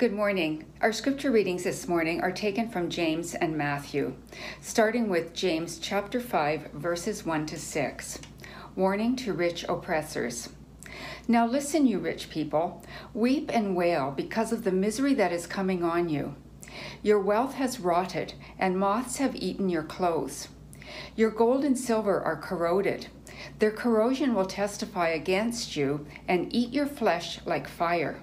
Good morning. Our scripture readings this morning are taken from James and Matthew, starting with James chapter 5, verses 1 to 6. Warning to rich oppressors. Now listen, you rich people, weep and wail because of the misery that is coming on you. Your wealth has rotted, and moths have eaten your clothes. Your gold and silver are corroded. Their corrosion will testify against you and eat your flesh like fire.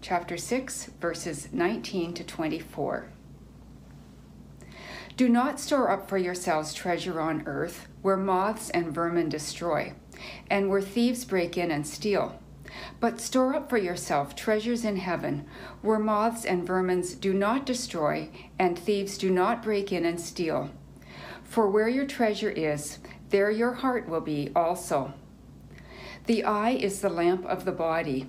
chapter 6, verses 19 to 24. Do not store up for yourselves treasure on earth, where moths and vermin destroy, and where thieves break in and steal. But store up for yourself treasures in heaven, where moths and vermins do not destroy, and thieves do not break in and steal. For where your treasure is, there your heart will be also. The eye is the lamp of the body.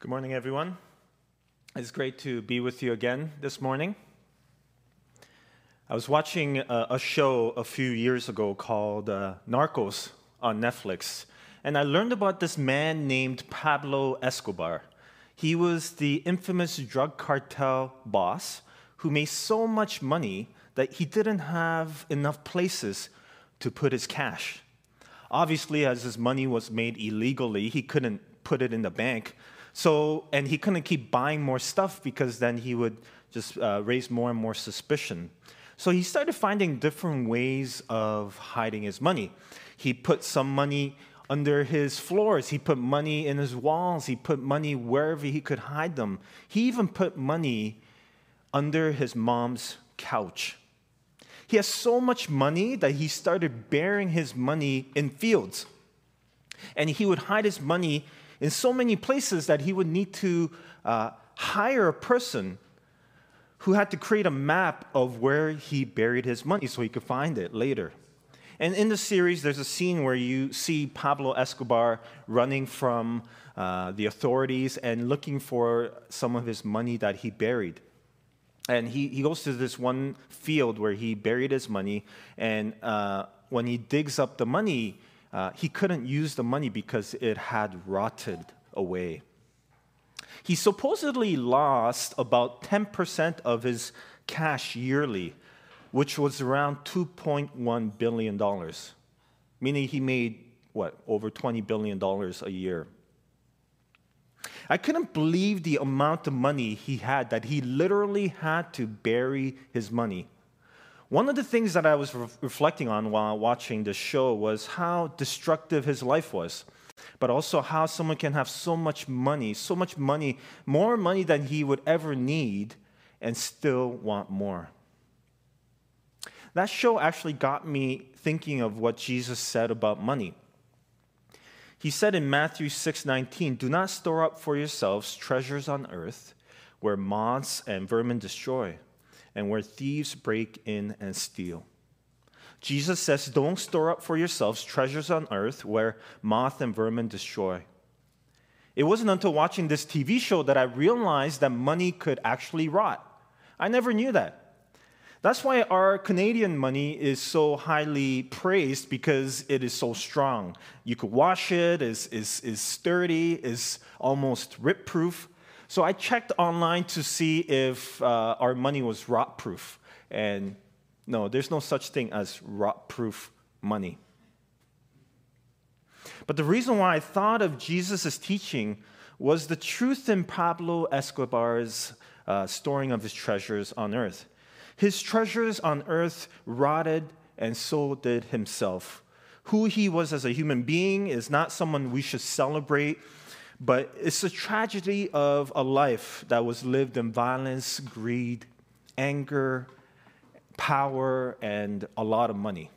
Good morning, everyone. It's great to be with you again this morning. I was watching a, a show a few years ago called uh, Narcos on Netflix, and I learned about this man named Pablo Escobar. He was the infamous drug cartel boss who made so much money that he didn't have enough places to put his cash. Obviously, as his money was made illegally, he couldn't put it in the bank. So, and he couldn't keep buying more stuff because then he would just uh, raise more and more suspicion. So he started finding different ways of hiding his money. He put some money under his floors, he put money in his walls, he put money wherever he could hide them. He even put money under his mom's couch. He has so much money that he started burying his money in fields. And he would hide his money in so many places that he would need to uh, hire a person who had to create a map of where he buried his money so he could find it later. And in the series, there's a scene where you see Pablo Escobar running from uh, the authorities and looking for some of his money that he buried. And he, he goes to this one field where he buried his money, and uh, when he digs up the money, uh, he couldn't use the money because it had rotted away. He supposedly lost about 10% of his cash yearly, which was around $2.1 billion, meaning he made, what, over $20 billion a year. I couldn't believe the amount of money he had that he literally had to bury his money. One of the things that I was re- reflecting on while watching the show was how destructive his life was, but also how someone can have so much money, so much money, more money than he would ever need, and still want more. That show actually got me thinking of what Jesus said about money. He said in Matthew 6:19, "Do not store up for yourselves treasures on earth, where moths and vermin destroy." And where thieves break in and steal. Jesus says, Don't store up for yourselves treasures on earth where moth and vermin destroy. It wasn't until watching this TV show that I realized that money could actually rot. I never knew that. That's why our Canadian money is so highly praised because it is so strong. You could wash it, is is is sturdy, is almost rip proof. So I checked online to see if uh, our money was rot proof. And no, there's no such thing as rot proof money. But the reason why I thought of Jesus' teaching was the truth in Pablo Escobar's uh, storing of his treasures on earth. His treasures on earth rotted, and so did himself. Who he was as a human being is not someone we should celebrate, but it's a tragedy of a life that was lived in violence, greed, anger, power, and a lot of money.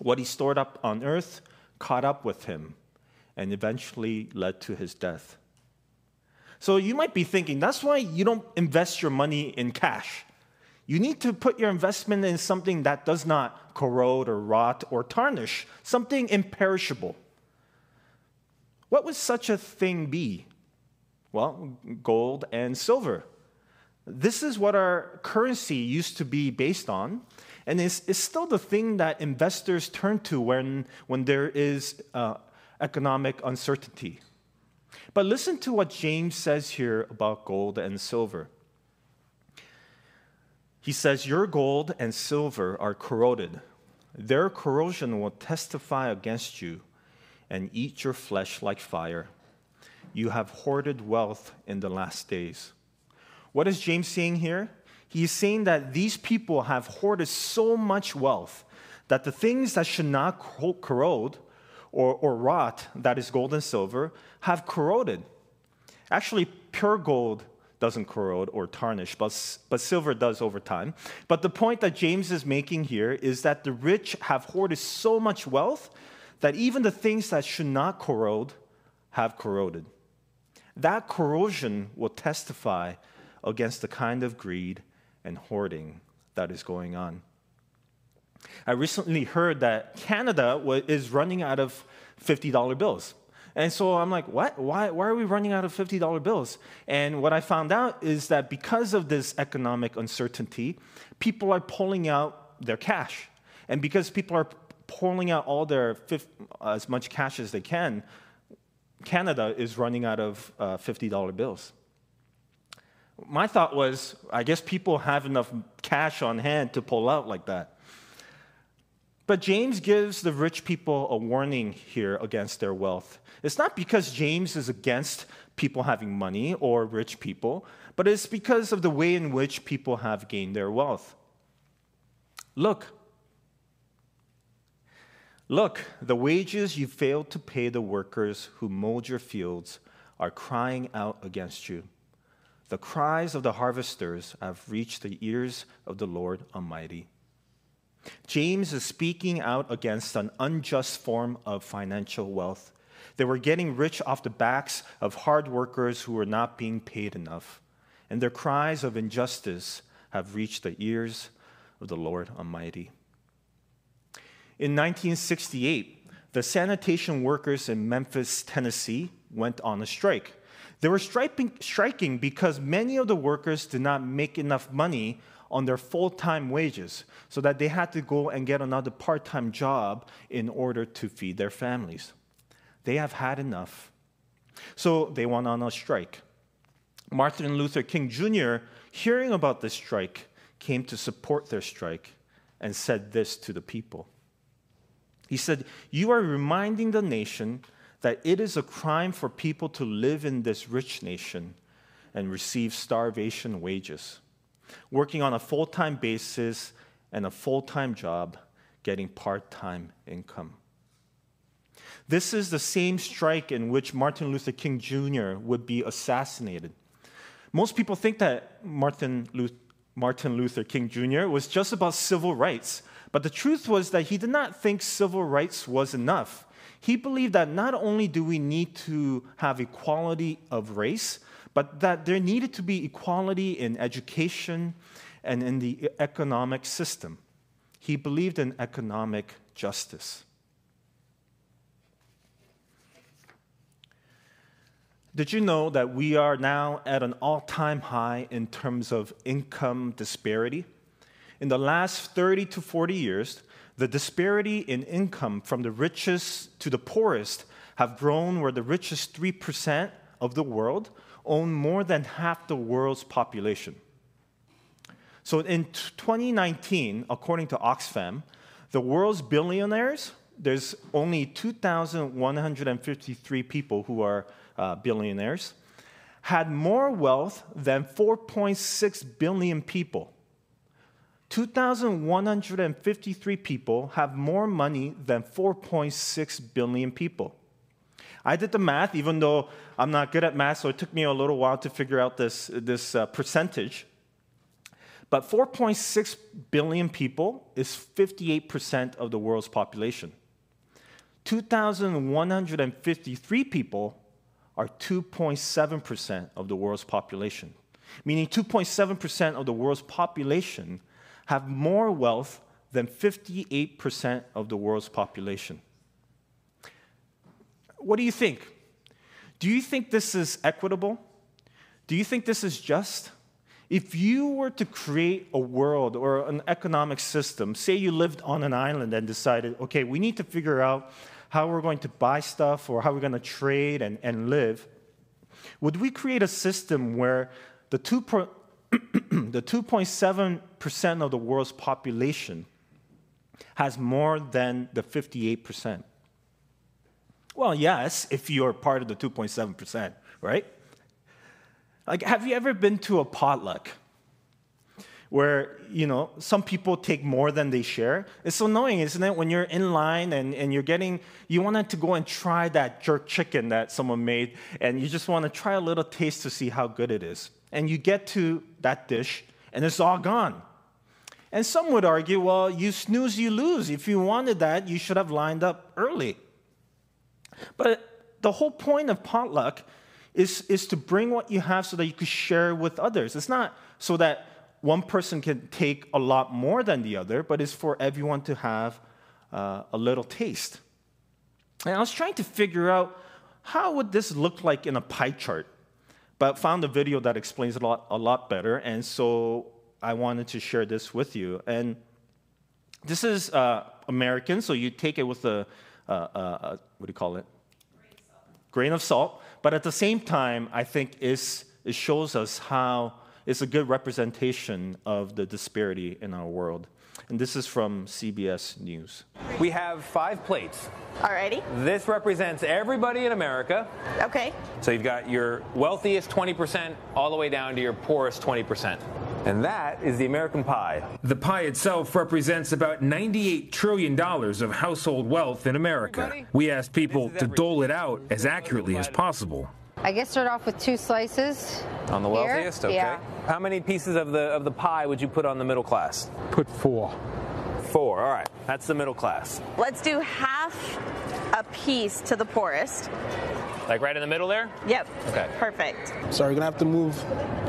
What he stored up on earth caught up with him and eventually led to his death. So you might be thinking, that's why you don't invest your money in cash. You need to put your investment in something that does not corrode or rot or tarnish, something imperishable. What would such a thing be? Well, gold and silver. This is what our currency used to be based on, and it's, it's still the thing that investors turn to when, when there is uh, economic uncertainty. But listen to what James says here about gold and silver. He says, Your gold and silver are corroded. Their corrosion will testify against you and eat your flesh like fire. You have hoarded wealth in the last days. What is James saying here? He's saying that these people have hoarded so much wealth that the things that should not corrode or, or rot, that is gold and silver, have corroded. Actually, pure gold doesn't corrode or tarnish, but, but silver does over time. But the point that James is making here is that the rich have hoarded so much wealth that even the things that should not corrode have corroded. That corrosion will testify against the kind of greed and hoarding that is going on. I recently heard that Canada is running out of $50 bills. And so I'm like, what? Why, why are we running out of $50 bills? And what I found out is that because of this economic uncertainty, people are pulling out their cash. And because people are pulling out all their as much cash as they can, Canada is running out of uh, $50 bills. My thought was, I guess people have enough cash on hand to pull out like that. But James gives the rich people a warning here against their wealth. It's not because James is against people having money or rich people, but it's because of the way in which people have gained their wealth. Look, look, the wages you failed to pay the workers who mowed your fields are crying out against you. The cries of the harvesters have reached the ears of the Lord Almighty. James is speaking out against an unjust form of financial wealth. They were getting rich off the backs of hard workers who were not being paid enough. And their cries of injustice have reached the ears of the Lord Almighty. In 1968, the sanitation workers in Memphis, Tennessee went on a strike. They were striking because many of the workers did not make enough money on their full time wages, so that they had to go and get another part time job in order to feed their families. They have had enough. So they went on a strike. Martin Luther King Jr., hearing about this strike, came to support their strike and said this to the people. He said, You are reminding the nation that it is a crime for people to live in this rich nation and receive starvation wages working on a full time basis and a full time job, getting part time income. This is the same strike in which Martin Luther King Jr. would be assassinated. Most people think that Martin Luther King Jr. was just about civil rights, but the truth was that he did not think civil rights was enough. He believed that not only do we need to have equality of race, but that there needed to be equality in education and in the economic system. He believed in economic justice. Did you know that we are now at an all time high in terms of income disparity? In the last 30 to 40 years, the disparity in income from the richest to the poorest have grown where the richest 3% of the world own more than half the world's population. So in 2019, according to Oxfam, the world's billionaires there's only 2,153 people who are uh, billionaires, had more wealth than 4.6 billion people. 2,153 people have more money than 4.6 billion people. I did the math, even though I'm not good at math, so it took me a little while to figure out this, this uh, percentage. But 4.6 billion people is 58% of the world's population. 2,153 people are 2.7% of the world's population, meaning 2.7% of the world's population have more wealth than 58% of the world's population. What do you think? Do you think this is equitable? Do you think this is just? If you were to create a world or an economic system, say you lived on an island and decided, okay, we need to figure out how we're going to buy stuff or how we're going to trade and, and live, would we create a system where the 2, the 2.7% of the world's population has more than the 58%? Well, yes, if you're part of the 2.7%, right? Like, have you ever been to a potluck where, you know, some people take more than they share? It's annoying, isn't it? When you're in line and, and you're getting, you wanted to go and try that jerk chicken that someone made, and you just want to try a little taste to see how good it is. And you get to that dish, and it's all gone. And some would argue, well, you snooze, you lose. If you wanted that, you should have lined up early. But the whole point of potluck is, is to bring what you have so that you can share with others. It's not so that one person can take a lot more than the other, but it's for everyone to have uh, a little taste. And I was trying to figure out how would this look like in a pie chart, but found a video that explains a lot, a lot better, and so I wanted to share this with you. And this is uh, American, so you take it with a, what do you call it? Grain of salt. But at the same time, I think it shows us how it's a good representation of the disparity in our world. And this is from CBS News. We have five plates. Alrighty. This represents everybody in America. Okay. So you've got your wealthiest 20% all the way down to your poorest 20%. And that is the American pie. The pie itself represents about $98 trillion of household wealth in America. We asked people to dole it out as accurately as possible. I guess start off with two slices. On the Here? wealthiest? Okay. Yeah. How many pieces of the of the pie would you put on the middle class? Put four. Four. All right. That's the middle class. Let's do half a piece to the poorest. Like right in the middle there? Yep. Okay. Perfect. So we're you gonna have to move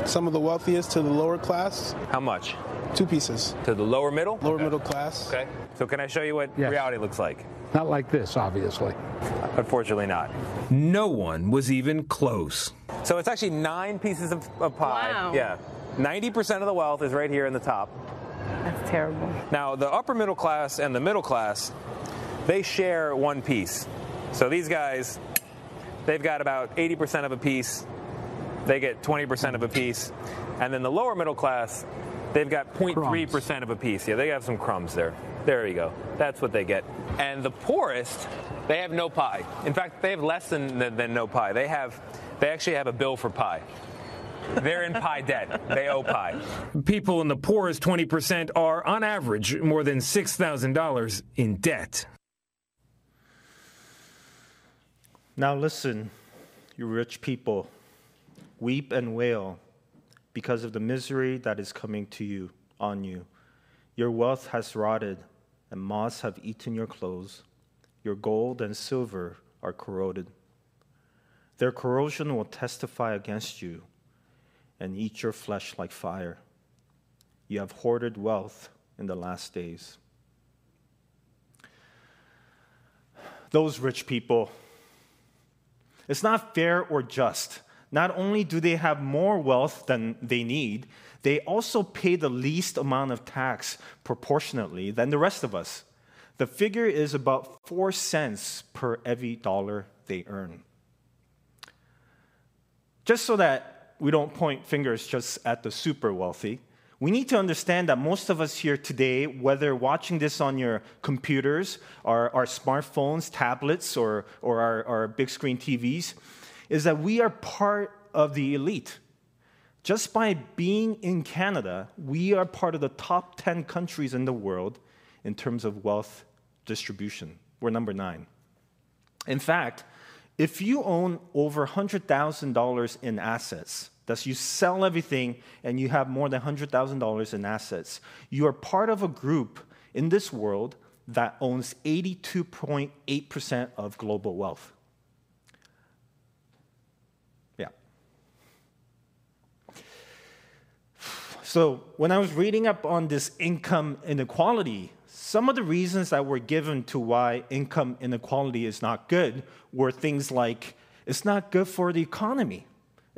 some of the wealthiest to the lower class? How much? Two pieces. To the lower middle? Lower Okay. middle class. Okay. So can I show you what Yes. reality looks like? Not like this, obviously. Unfortunately not. No one was even close. So it's actually nine pieces of, of pie. Wow. Yeah. 90% of the wealth is right here in the top. That's terrible. Now, the upper middle class and the middle class, they share one piece. So these guys, they've got about 80% of a piece. They get 20% of a piece. And then the lower middle class, they've got 0.3% of a piece. Yeah, they have some crumbs there. There you go. That's what they get. And the poorest, they have no pie. In fact, they have less than, than, than no pie. They have, they actually have a bill for pie. They're in pie debt. They owe pie. People in the poorest 20% are, on average, more than $6,000 in debt. Now listen, you rich people, weep and wail because of the misery that is coming to you on you. Your wealth has rotted, and moths have eaten your clothes. Your gold and silver are corroded. Their corrosion will testify against you and eat your flesh like fire. You have hoarded wealth in the last days. Those rich people, it's not fair or just. Not only do they have more wealth than they need, they also pay the least amount of tax proportionately than the rest of us. The figure is about four cents per every dollar they earn. Just so that we don't point fingers just at the super wealthy, We need to understand that most of us here today, whether watching this on your computers, our, our smartphones, tablets, or, or our, our big screen TVs, is that we are part of the elite. Just by being in Canada, we are part of the top 10 countries in the world in terms of wealth distribution. We're number nine. In fact, if you own over $100,000 in assets, thus you sell everything and you have more than $100,000 in assets, you are part of a group in this world that owns 82.8% of global wealth. Yeah. So, when I was reading up on this income inequality, some of the reasons that were given to why income inequality is not good were things like it's not good for the economy.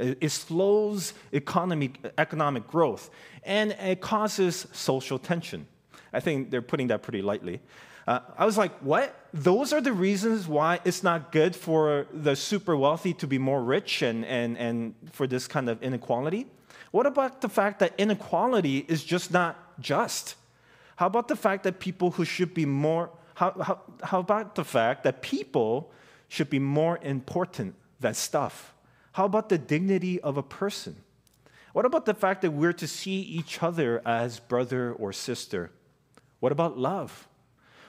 It slows economy, economic growth, and it causes social tension. I think they're putting that pretty lightly. Uh, I was like, what? Those are the reasons why it's not good for the super wealthy to be more rich and, and, and for this kind of inequality? What about the fact that inequality is just not just? How about the fact that people who should be more, how, how, how about the fact that people should be more important than stuff? How about the dignity of a person? What about the fact that we're to see each other as brother or sister? What about love?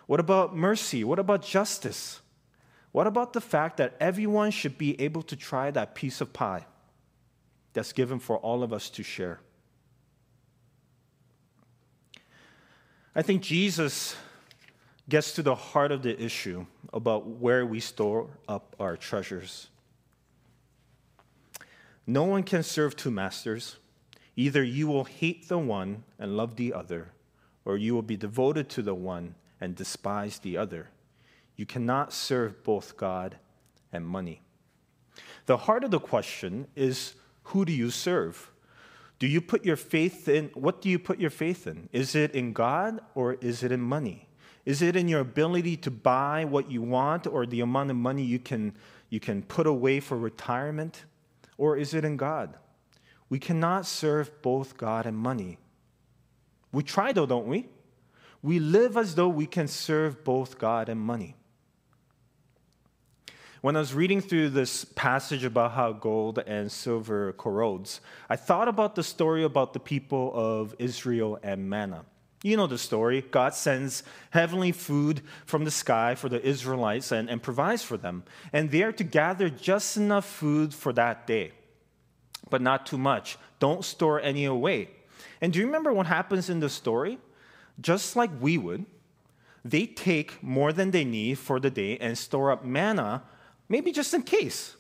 What about mercy? What about justice? What about the fact that everyone should be able to try that piece of pie that's given for all of us to share? I think Jesus gets to the heart of the issue about where we store up our treasures. No one can serve two masters. Either you will hate the one and love the other, or you will be devoted to the one and despise the other. You cannot serve both God and money. The heart of the question is who do you serve? Do you put your faith in, what do you put your faith in? Is it in God or is it in money? Is it in your ability to buy what you want or the amount of money you can, you can put away for retirement? Or is it in God? We cannot serve both God and money. We try though, don't we? We live as though we can serve both God and money. When I was reading through this passage about how gold and silver corrodes, I thought about the story about the people of Israel and manna. You know the story. God sends heavenly food from the sky for the Israelites and, and provides for them. And they are to gather just enough food for that day, but not too much. Don't store any away. And do you remember what happens in the story? Just like we would, they take more than they need for the day and store up manna Maybe just in case.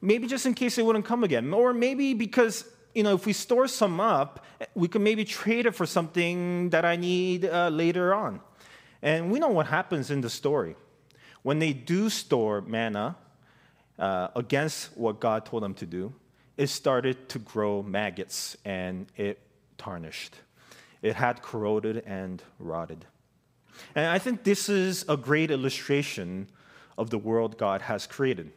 Maybe just in case they wouldn't come again. Or maybe because, you know, if we store some up, we could maybe trade it for something that I need uh, later on. And we know what happens in the story. When they do store manna uh, against what God told them to do, it started to grow maggots and it tarnished. It had corroded and rotted. And I think this is a great illustration of the world God has created?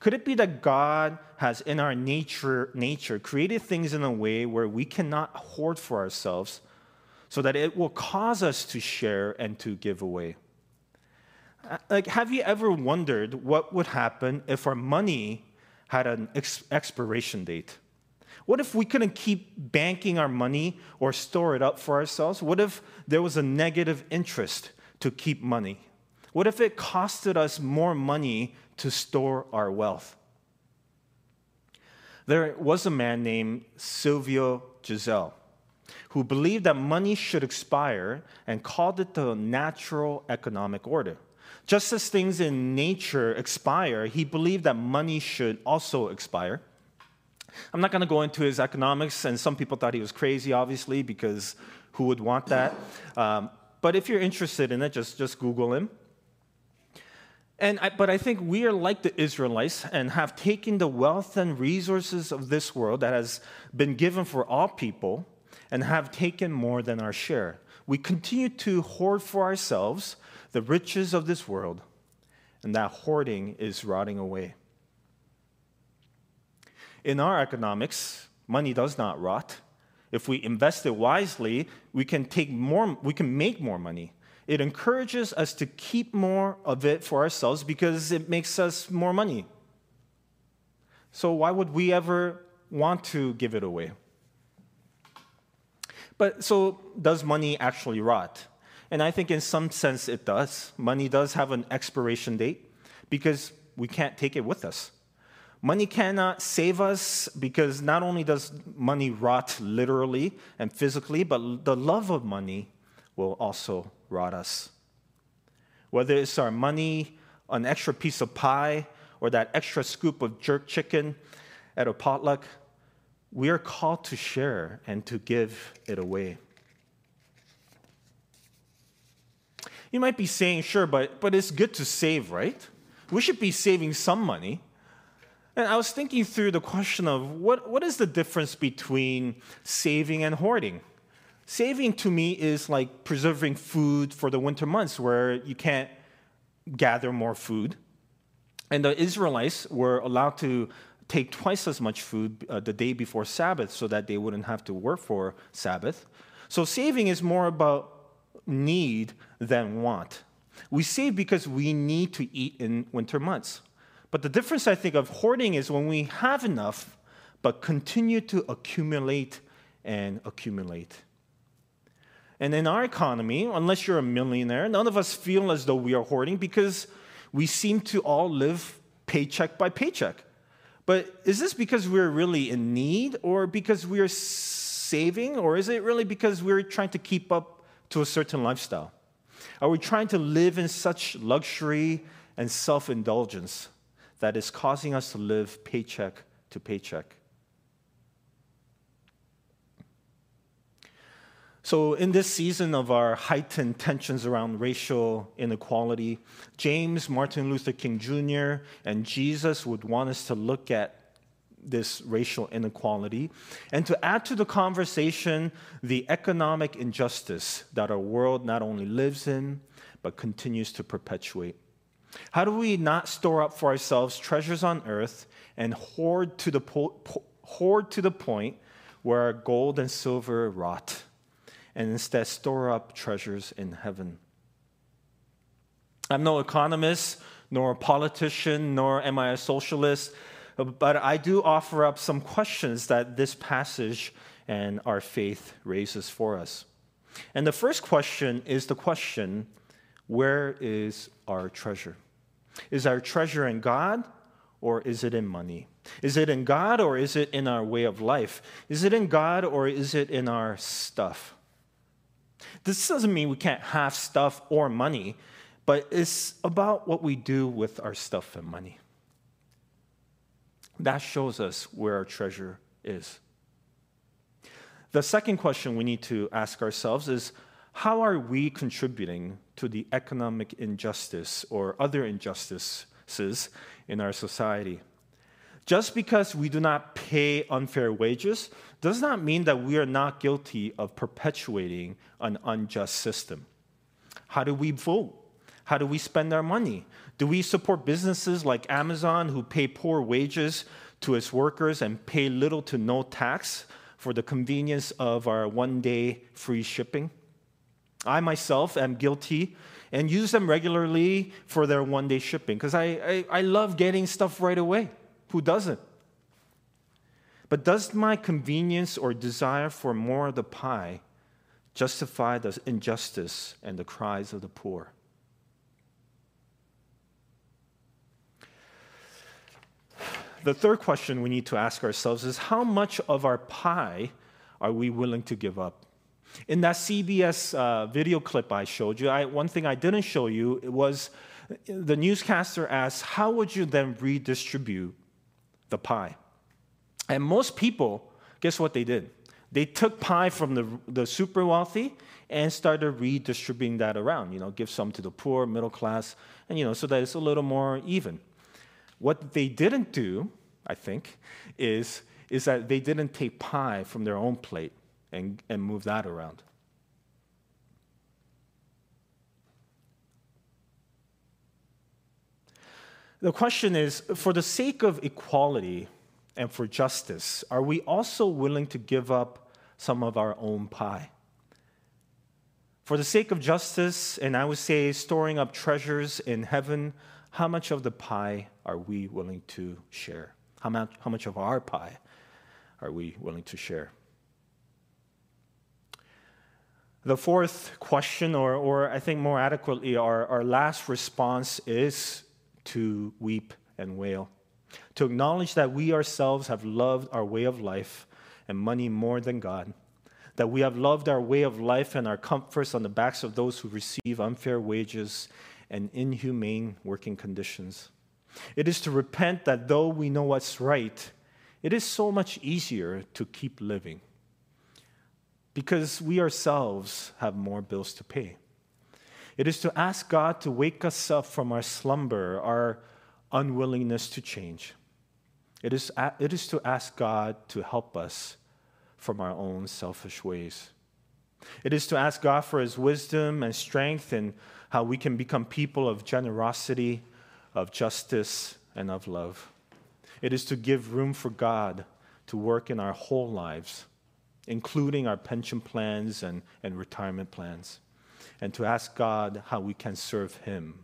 Could it be that God has in our nature, nature created things in a way where we cannot hoard for ourselves so that it will cause us to share and to give away? Uh, like, have you ever wondered what would happen if our money had an ex- expiration date? What if we couldn't keep banking our money or store it up for ourselves? What if there was a negative interest to keep money? What if it costed us more money to store our wealth? There was a man named Silvio Gesell who believed that money should expire and called it the natural economic order. Just as things in nature expire, he believed that money should also expire. I'm not going to go into his economics, and some people thought he was crazy, obviously, because who would want that? Um, but if you're interested in it, just, just Google him. And I, but I think we are like the Israelites and have taken the wealth and resources of this world that has been given for all people and have taken more than our share. We continue to hoard for ourselves the riches of this world, and that hoarding is rotting away. In our economics, money does not rot, If we invest it wisely, we can take more we can make more money. It encourages us to keep more of it for ourselves because it makes us more money. So why would we ever want to give it away? But so does money actually rot? And I think in some sense it does. Money does have an expiration date because we can't take it with us. Money cannot save us because not only does money rot literally and physically, but the love of money will also rot us. Whether it's our money, an extra piece of pie, or that extra scoop of jerk chicken at a potluck, we are called to share and to give it away. You might be saying, sure, but, but it's good to save, right? We should be saving some money. And I was thinking through the question of what, what is the difference between saving and hoarding? Saving to me is like preserving food for the winter months where you can't gather more food. And the Israelites were allowed to take twice as much food uh, the day before Sabbath so that they wouldn't have to work for Sabbath. So saving is more about need than want. We save because we need to eat in winter months. But the difference, I think, of hoarding is when we have enough, but continue to accumulate and accumulate. And in our economy, unless you're a millionaire, none of us feel as though we are hoarding because we seem to all live paycheck by paycheck. But is this because we're really in need or because we're saving or is it really because we're trying to keep up to a certain lifestyle? Are we trying to live in such luxury and self indulgence that is causing us to live paycheck to paycheck? So, in this season of our heightened tensions around racial inequality, James, Martin Luther King Jr., and Jesus would want us to look at this racial inequality and to add to the conversation the economic injustice that our world not only lives in, but continues to perpetuate. How do we not store up for ourselves treasures on earth and hoard to the, po- hoard to the point where our gold and silver rot? And instead store up treasures in heaven. I'm no economist, nor a politician, nor am I a socialist, but I do offer up some questions that this passage and our faith raises for us. And the first question is the question where is our treasure? Is our treasure in God or is it in money? Is it in God or is it in our way of life? Is it in God or is it in our stuff? This doesn't mean we can't have stuff or money, but it's about what we do with our stuff and money. That shows us where our treasure is. The second question we need to ask ourselves is how are we contributing to the economic injustice or other injustices in our society? Just because we do not pay unfair wages does not mean that we are not guilty of perpetuating an unjust system. How do we vote? How do we spend our money? Do we support businesses like Amazon who pay poor wages to its workers and pay little to no tax for the convenience of our one day free shipping? I myself am guilty and use them regularly for their one day shipping because I, I, I love getting stuff right away. Who doesn't? But does my convenience or desire for more of the pie justify the injustice and the cries of the poor? The third question we need to ask ourselves is how much of our pie are we willing to give up? In that CBS uh, video clip I showed you, I, one thing I didn't show you was the newscaster asked, How would you then redistribute the pie. And most people, guess what they did? They took pie from the, the super wealthy and started redistributing that around. You know, give some to the poor, middle class, and you know, so that it's a little more even. What they didn't do, I think, is, is that they didn't take pie from their own plate and, and move that around. The question is for the sake of equality and for justice, are we also willing to give up some of our own pie. For the sake of justice, and I would say storing up treasures in heaven, how much of the pie are we willing to share? How much, how much of our pie are we willing to share? The fourth question, or, or I think more adequately, our, our last response is to weep and wail. To acknowledge that we ourselves have loved our way of life and money more than God. That we have loved our way of life and our comforts on the backs of those who receive unfair wages and inhumane working conditions. It is to repent that though we know what's right, it is so much easier to keep living because we ourselves have more bills to pay. It is to ask God to wake us up from our slumber, our unwillingness to change. It is, it is to ask God to help us from our own selfish ways. It is to ask God for His wisdom and strength in how we can become people of generosity, of justice, and of love. It is to give room for God to work in our whole lives including our pension plans and, and retirement plans, and to ask God how we can serve Him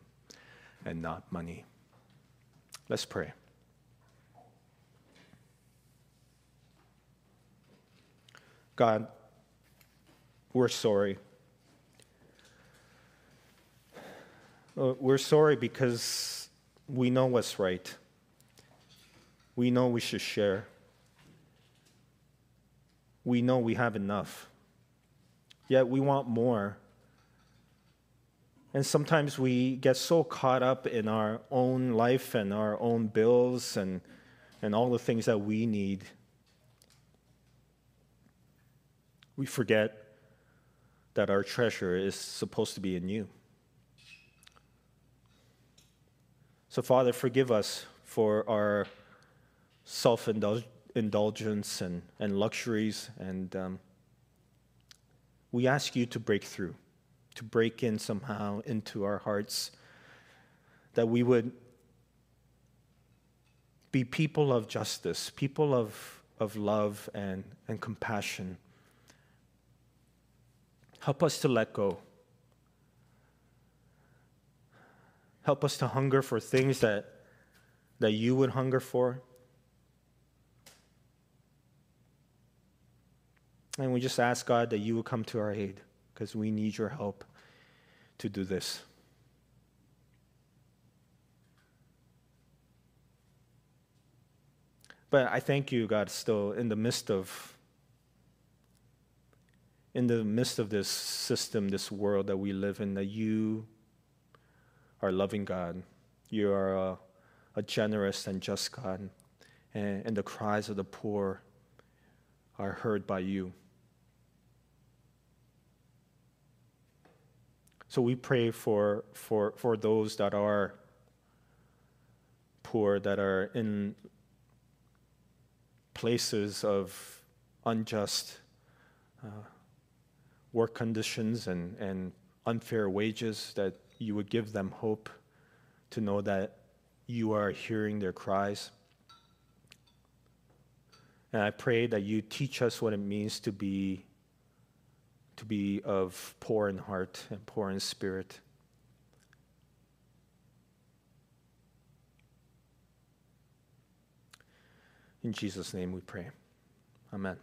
and not money. Let's pray. God, we're sorry. Uh, we're sorry because we know what's right. We know we should share we know we have enough. Yet we want more. And sometimes we get so caught up in our own life and our own bills and, and all the things that we need. We forget that our treasure is supposed to be in you. So, Father, forgive us for our self indulgence and, and luxuries. And um, we ask you to break through, to break in somehow into our hearts, that we would be people of justice, people of, of love and, and compassion. Help us to let go. Help us to hunger for things that, that you would hunger for. And we just ask God that you would come to our aid because we need your help to do this. But I thank you, God, still in the midst of in the midst of this system, this world that we live in, that you are loving God. You are a, a generous and just God. And, and the cries of the poor are heard by you. So we pray for, for, for those that are poor, that are in places of unjust uh, work conditions and, and unfair wages, that you would give them hope to know that you are hearing their cries. And I pray that you teach us what it means to be to be of poor in heart and poor in spirit. In Jesus' name we pray. Amen.